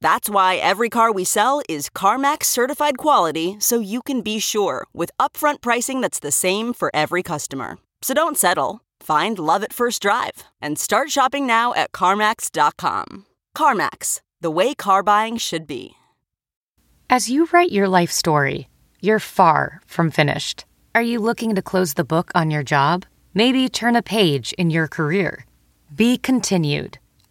That's why every car we sell is CarMax certified quality so you can be sure with upfront pricing that's the same for every customer. So don't settle. Find love at first drive and start shopping now at CarMax.com. CarMax, the way car buying should be. As you write your life story, you're far from finished. Are you looking to close the book on your job? Maybe turn a page in your career? Be continued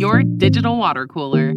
your digital water cooler.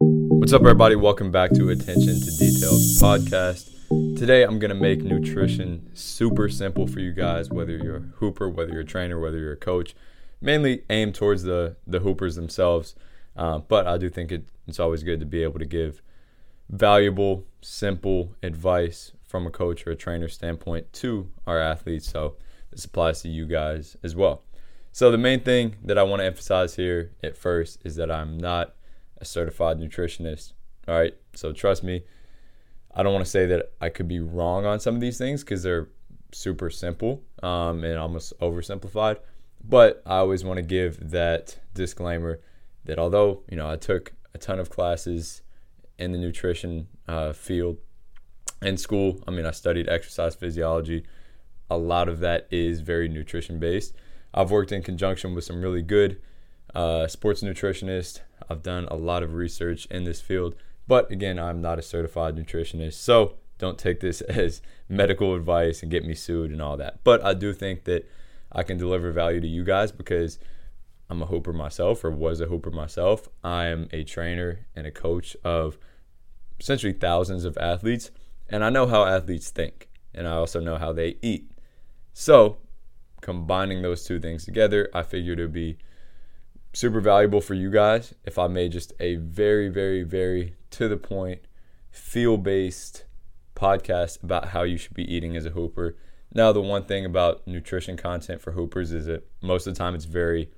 What's up, everybody? Welcome back to Attention to Details podcast. Today, I'm going to make nutrition super simple for you guys, whether you're a hooper, whether you're a trainer, whether you're a coach. Mainly aimed towards the, the hoopers themselves, uh, but I do think it, it's always good to be able to give valuable, simple advice from a coach or a trainer standpoint to our athletes. So this applies to you guys as well. So the main thing that I want to emphasize here at first is that I'm not a certified nutritionist. All right. So trust me, I don't want to say that I could be wrong on some of these things because they're super simple um, and almost oversimplified. But I always want to give that disclaimer that although you know I took a ton of classes in the nutrition uh, field in school, I mean I studied exercise physiology. A lot of that is very nutrition based. I've worked in conjunction with some really good uh, sports nutritionists. I've done a lot of research in this field, but again, I'm not a certified nutritionist, so don't take this as medical advice and get me sued and all that. But I do think that I can deliver value to you guys because I'm a hooper myself or was a hooper myself. I am a trainer and a coach of essentially thousands of athletes, and I know how athletes think, and I also know how they eat. So, combining those two things together, I figured it would be super valuable for you guys if I made just a very, very, very to the point, feel based podcast about how you should be eating as a hooper. Now, the one thing about nutrition content for hoopers is that most of the time it's very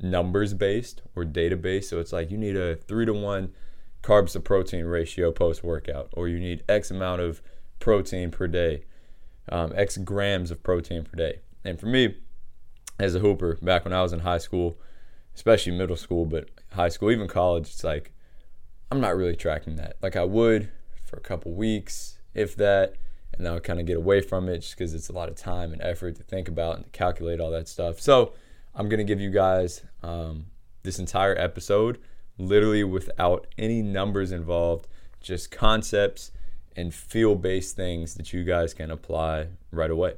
numbers based or data based. So it's like you need a three to one carbs to protein ratio post workout, or you need X amount of protein per day, um, X grams of protein per day. And for me, as a hooper, back when I was in high school, especially middle school, but high school, even college, it's like I'm not really tracking that. Like I would for a couple weeks, if that, and then I'll kind of get away from it just because it's a lot of time and effort to think about and to calculate all that stuff. So I'm gonna give you guys um, this entire episode literally without any numbers involved, just concepts and feel based things that you guys can apply right away.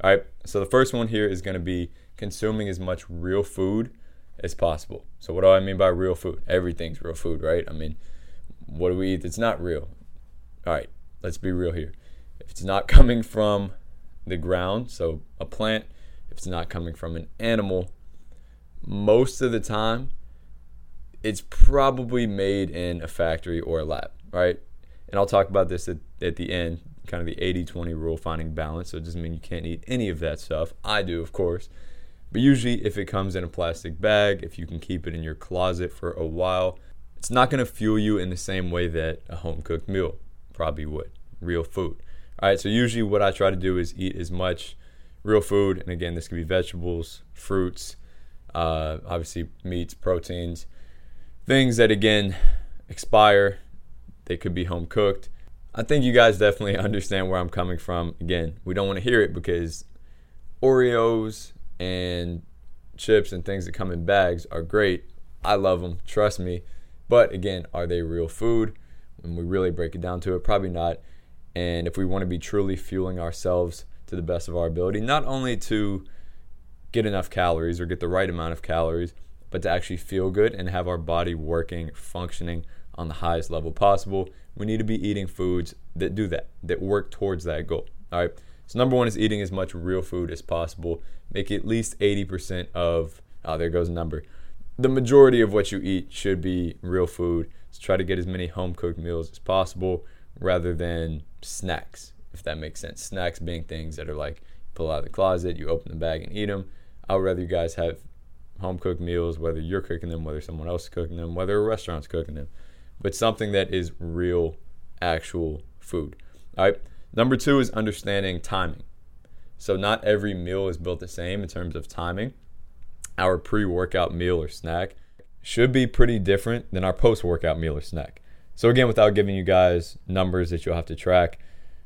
All right, so the first one here is going to be consuming as much real food as possible. So, what do I mean by real food? Everything's real food, right? I mean, what do we eat that's not real? All right, let's be real here. If it's not coming from the ground, so a plant, if it's not coming from an animal, most of the time, it's probably made in a factory or a lab, right? And I'll talk about this at, at the end kind of the 80 20 rule, finding balance. So it doesn't mean you can't eat any of that stuff. I do, of course. But usually, if it comes in a plastic bag, if you can keep it in your closet for a while, it's not going to fuel you in the same way that a home cooked meal probably would. Real food. All right, so usually what I try to do is eat as much real food, and again, this could be vegetables, fruits, uh, obviously meats, proteins, things that again expire. They could be home cooked. I think you guys definitely understand where I'm coming from. Again, we don't want to hear it because Oreos and chips and things that come in bags are great. I love them, trust me. But again, are they real food? When we really break it down to it, probably not. And if we want to be truly fueling ourselves to the best of our ability, not only to get enough calories or get the right amount of calories, but to actually feel good and have our body working, functioning on the highest level possible, we need to be eating foods that do that, that work towards that goal. All right. So, number one is eating as much real food as possible. Make at least 80% of, oh, there goes a number. The majority of what you eat should be real food. So, try to get as many home cooked meals as possible rather than snacks, if that makes sense. Snacks being things that are like pull out of the closet, you open the bag and eat them. I would rather you guys have home cooked meals, whether you're cooking them, whether someone else is cooking them, whether a restaurant's cooking them, but something that is real, actual food. All right. Number two is understanding timing. So, not every meal is built the same in terms of timing. Our pre workout meal or snack should be pretty different than our post workout meal or snack. So, again, without giving you guys numbers that you'll have to track,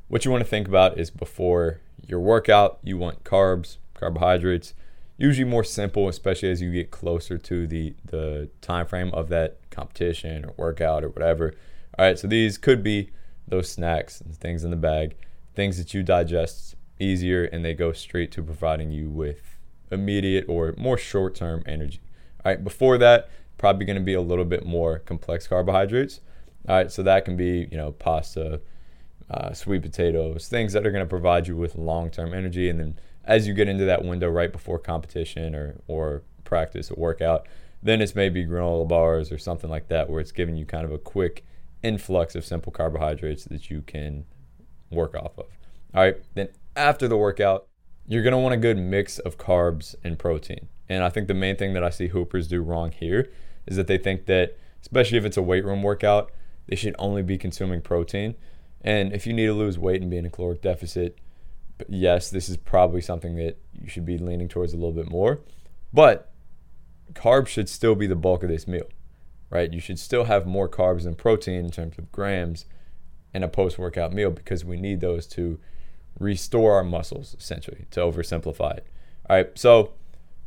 what you want to think about is before your workout, you want carbs, carbohydrates, usually more simple, especially as you get closer to the the time frame of that competition or workout or whatever. All right, so these could be those snacks and things in the bag, things that you digest easier and they go straight to providing you with immediate or more short-term energy. All right, before that, probably going to be a little bit more complex carbohydrates. All right, so that can be, you know, pasta, uh, sweet potatoes, things that are going to provide you with long-term energy and then as you get into that window right before competition or, or practice or workout, then it's maybe granola bars or something like that where it's giving you kind of a quick influx of simple carbohydrates that you can work off of. All right, then after the workout, you're to want a good mix of carbs and protein. And I think the main thing that I see hoopers do wrong here is that they think that, especially if it's a weight room workout, they should only be consuming protein. And if you need to lose weight and be in a caloric deficit, yes, this is probably something that you should be leaning towards a little bit more. But carbs should still be the bulk of this meal, right? You should still have more carbs than protein in terms of grams in a post workout meal because we need those to restore our muscles, essentially, to oversimplify it. All right, so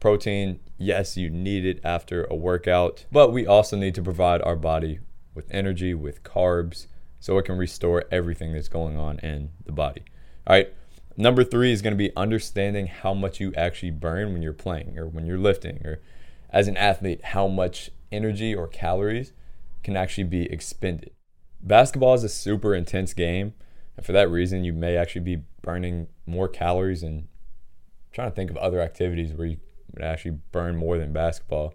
protein, yes, you need it after a workout, but we also need to provide our body with energy, with carbs, so it can restore everything that's going on in the body. All right, Number three is going to be understanding how much you actually burn when you're playing or when you're lifting or as an athlete, how much energy or calories can actually be expended. Basketball is a super intense game. And for that reason, you may actually be burning more calories and I'm trying to think of other activities where you would actually burn more than basketball.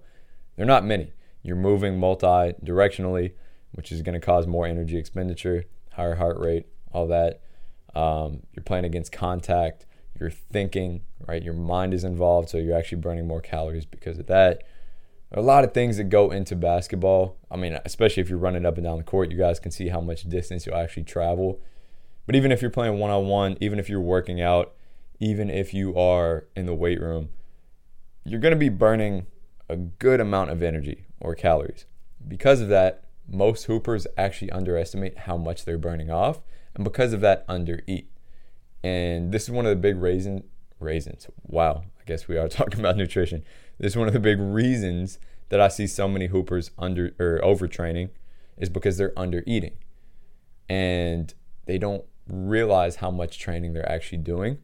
They're not many. You're moving multi directionally, which is going to cause more energy expenditure, higher heart rate, all that. Um, you're playing against contact. You're thinking, right? Your mind is involved, so you're actually burning more calories because of that. A lot of things that go into basketball. I mean, especially if you're running up and down the court, you guys can see how much distance you'll actually travel. But even if you're playing one on one, even if you're working out, even if you are in the weight room, you're going to be burning a good amount of energy or calories. Because of that, most hoopers actually underestimate how much they're burning off and because of that, undereat. And this is one of the big raisins. Wow, I guess we are talking about nutrition. This is one of the big reasons that I see so many hoopers under or overtraining is because they're under eating, and they don't realize how much training they're actually doing.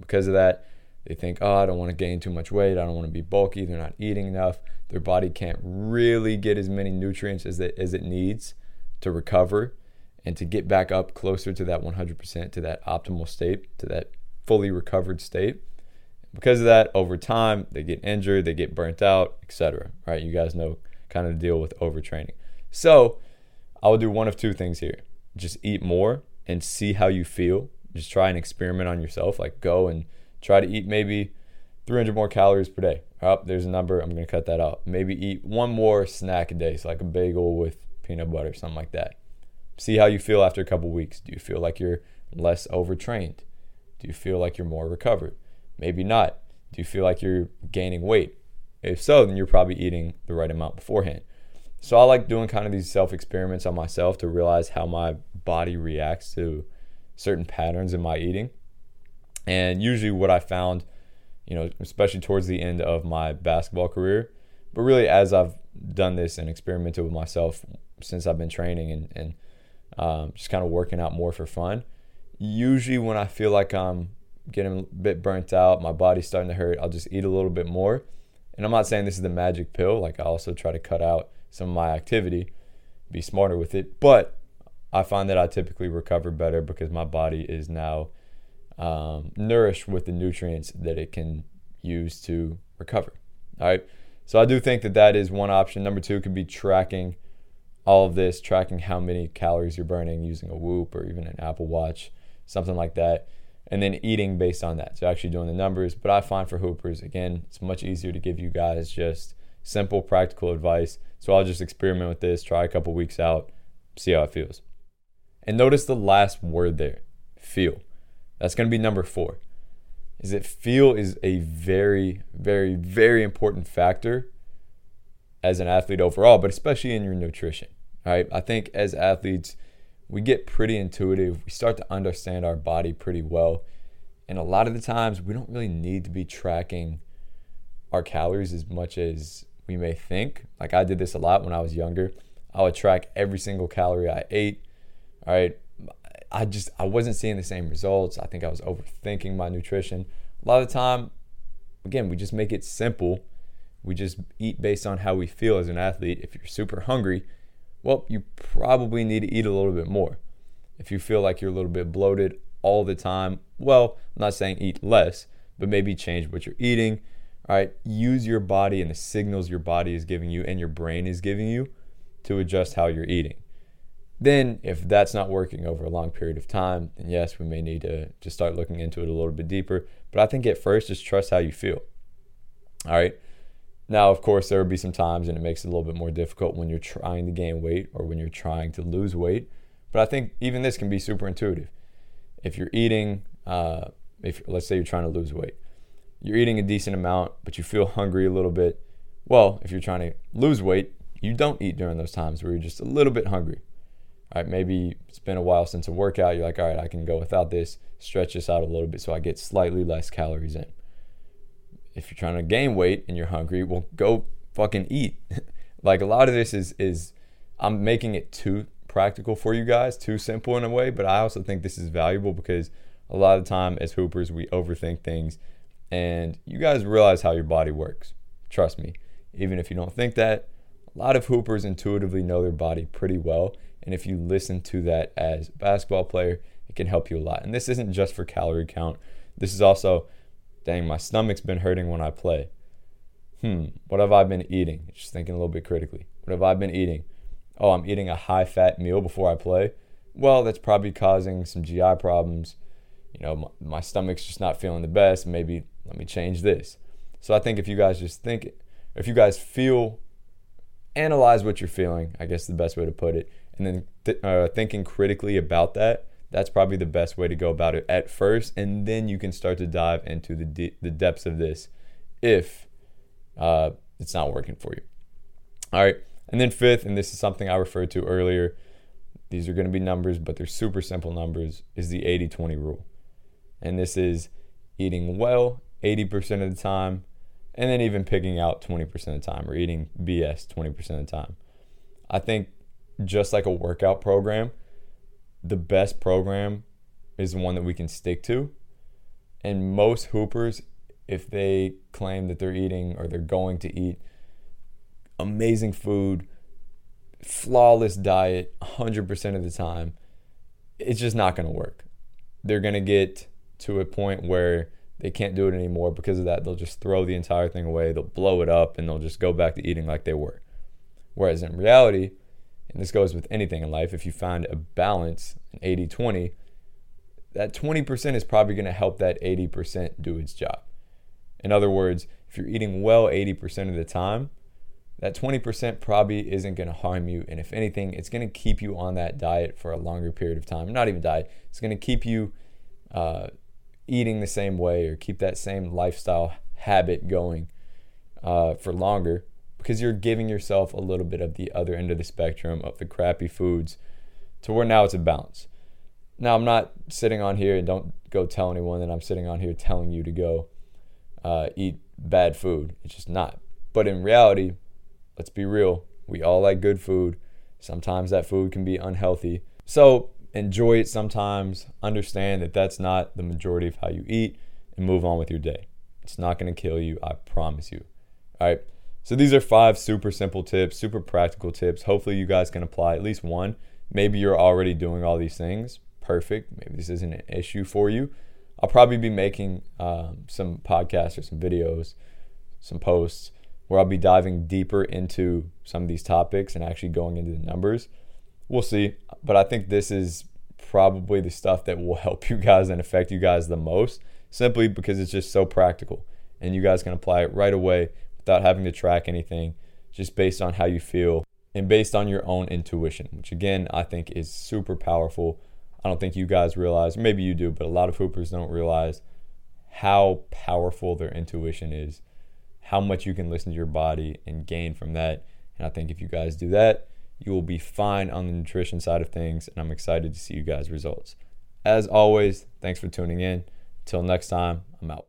Because of that, they think, oh, I don't want to gain too much weight. I don't want to be bulky. They're not eating enough. Their body can't really get as many nutrients as it, as it needs to recover and to get back up closer to that 100% to that optimal state to that fully recovered state because of that over time they get injured they get burnt out etc right? You guys know kind of deal with overtraining. So i will do one of two things here. Just eat more and see how you feel. Just try and experiment on yourself. Like go and try to eat maybe 300 more calories per day. Oh there's a number. I'm going to cut that out. Maybe eat one more snack a day so like a bagel with peanut butter something like that see how you feel after a couple weeks. Do you feel like you're less overtrained? Do you feel like you're more recovered? Maybe not. Do you feel like you're gaining weight? If so, then you're probably eating the right amount beforehand. So I like doing kind of these self experiments on myself to realize how my body reacts to certain patterns in my eating. And usually, what I found, you know, especially towards the end of my basketball career, but really as I've done this and experimented with myself since I've been training and, and um, just kind of working out more for fun. Usually, when I feel like I'm getting a bit burnt out, my body's starting to hurt, I'll just eat a little bit more. And I'm not saying this is the magic pill. Like I also try to cut out some of my activity, be smarter with it. But I find that I typically recover better because my body is now um, nourished with the nutrients that it can use to recover. All right. So I do think that that is one option. Number two could be tracking all of this, tracking how many calories you're burning using a Whoop or even an Apple Watch, something like that, and then eating based on that. So actually doing the numbers. But I find for Hoopers, again, it's much easier to give you guys just simple, practical advice. So I'll just experiment with this, try a couple weeks out, see how it feels. And notice the last word there feel. That's going to be number four. Is that feel is a very, very, very important factor as an athlete overall, but especially in your nutrition. Right? I think as athletes, we get pretty intuitive. We start to understand our body pretty well. And a lot of the times, we don't really need to be tracking our calories as much as we may think. Like I did this a lot when I was younger. I would track every single calorie I ate. All right. I just I wasn't seeing the same results. I think I was overthinking my nutrition. A lot of the time, again, we just make it simple. We just eat based on how we feel as an athlete. If you're super hungry, well, you probably need to eat a little bit more. If you feel like you're a little bit bloated all the time, well, I'm not saying eat less, but maybe change what you're eating. All right, use your body and the signals your body is giving you and your brain is giving you to adjust how you're eating. Then, if that's not working over a long period of time, then yes, we may need to just start looking into it a little bit deeper. But I think at first, just trust how you feel. All right. Now, of course, there will be some times, and it makes it a little bit more difficult when you're trying to gain weight or when you're trying to lose weight. But I think even this can be super intuitive. If you're eating, uh, if let's say you're trying to lose weight, you're eating a decent amount, but you feel hungry a little bit. Well, if you're trying to lose weight, you don't eat during those times where you're just a little bit hungry. All right, maybe it's been a while since a workout. You're like, all right, I can go without this, stretch this out a little bit so I get slightly less calories in. If you're trying to gain weight and you're hungry, well, go fucking eat. like a lot of this is is I'm making it too practical for you guys, too simple in a way, but I also think this is valuable because a lot of the time as hoopers we overthink things and you guys realize how your body works. Trust me. Even if you don't think that, a lot of hoopers intuitively know their body pretty well and if you listen to that as a basketball player, it can help you a lot. And this isn't just for calorie count. This is also, dang, my stomach's been hurting when I play. Hmm, what have I been eating? Just thinking a little bit critically. What have I been eating? Oh, I'm eating a high fat meal before I play. Well, that's probably causing some GI problems. You know, my, my stomach's just not feeling the best. Maybe let me change this. So I think if you guys just think, if you guys feel, analyze what you're feeling, I guess the best way to put it, and then th- uh, thinking critically about that that's probably the best way to go about it at first and then you can start to dive into the, de- the depths of this if uh, it's not working for you. All right and then fifth and this is something i referred to earlier these are going to be numbers but they're super simple numbers is the 80-20 rule. And this is eating well 80% of the time and then even picking out 20% of the time or eating bs 20% of the time. I think just like a workout program, the best program is the one that we can stick to. And most hoopers, if they claim that they're eating or they're going to eat amazing food, flawless diet 100% of the time, it's just not going to work. They're going to get to a point where they can't do it anymore because of that. They'll just throw the entire thing away, they'll blow it up, and they'll just go back to eating like they were. Whereas in reality, and this goes with anything in life, if you find a balance, an 80 20, that 20% is probably going to help that 80% do its job. In other words, if you're eating well 80% of the time, that 20% probably isn't going to harm you. And if anything, it's going to keep you on that diet for a longer period of time. Not even diet, it's going to keep you uh, eating the same way or keep that same lifestyle habit going uh, for longer because you're giving yourself a little bit of the other end of the spectrum of the crappy foods to where now it's a balance. Now, I'm not sitting on here and don't go tell anyone that I'm sitting on here telling you to go uh, eat bad food. It's just not. But in reality, let's be real. We all like good food. Sometimes that food can be unhealthy. So enjoy it sometimes. Understand that that's not the majority of how you eat and move on with your day. It's not going to kill you, I promise you. All right. So these are five super simple tips, super practical tips. Hopefully you guys can apply at least one. Maybe you're already doing all these things. Perfect. Maybe this isn't an issue for you. I'll probably be making um, some podcasts or some videos, some posts where I'll be diving deeper into some of these topics and actually going into the numbers. We'll see. But I think this is probably the stuff that will help you guys and affect you guys the most simply because it's just so practical and you guys can apply it right away without having to track anything, just based on how you feel and based on your own intuition, which again, I think is super powerful. I don't think you guys realize, maybe you do, but a lot of hoopers don't realize how powerful their intuition is, how much you can listen to your body and gain from that. And I think if you guys do that, you will be fine on the nutrition side of things. And I'm excited to see you guys' results. As always, thanks for tuning in. Until next time, I'm out.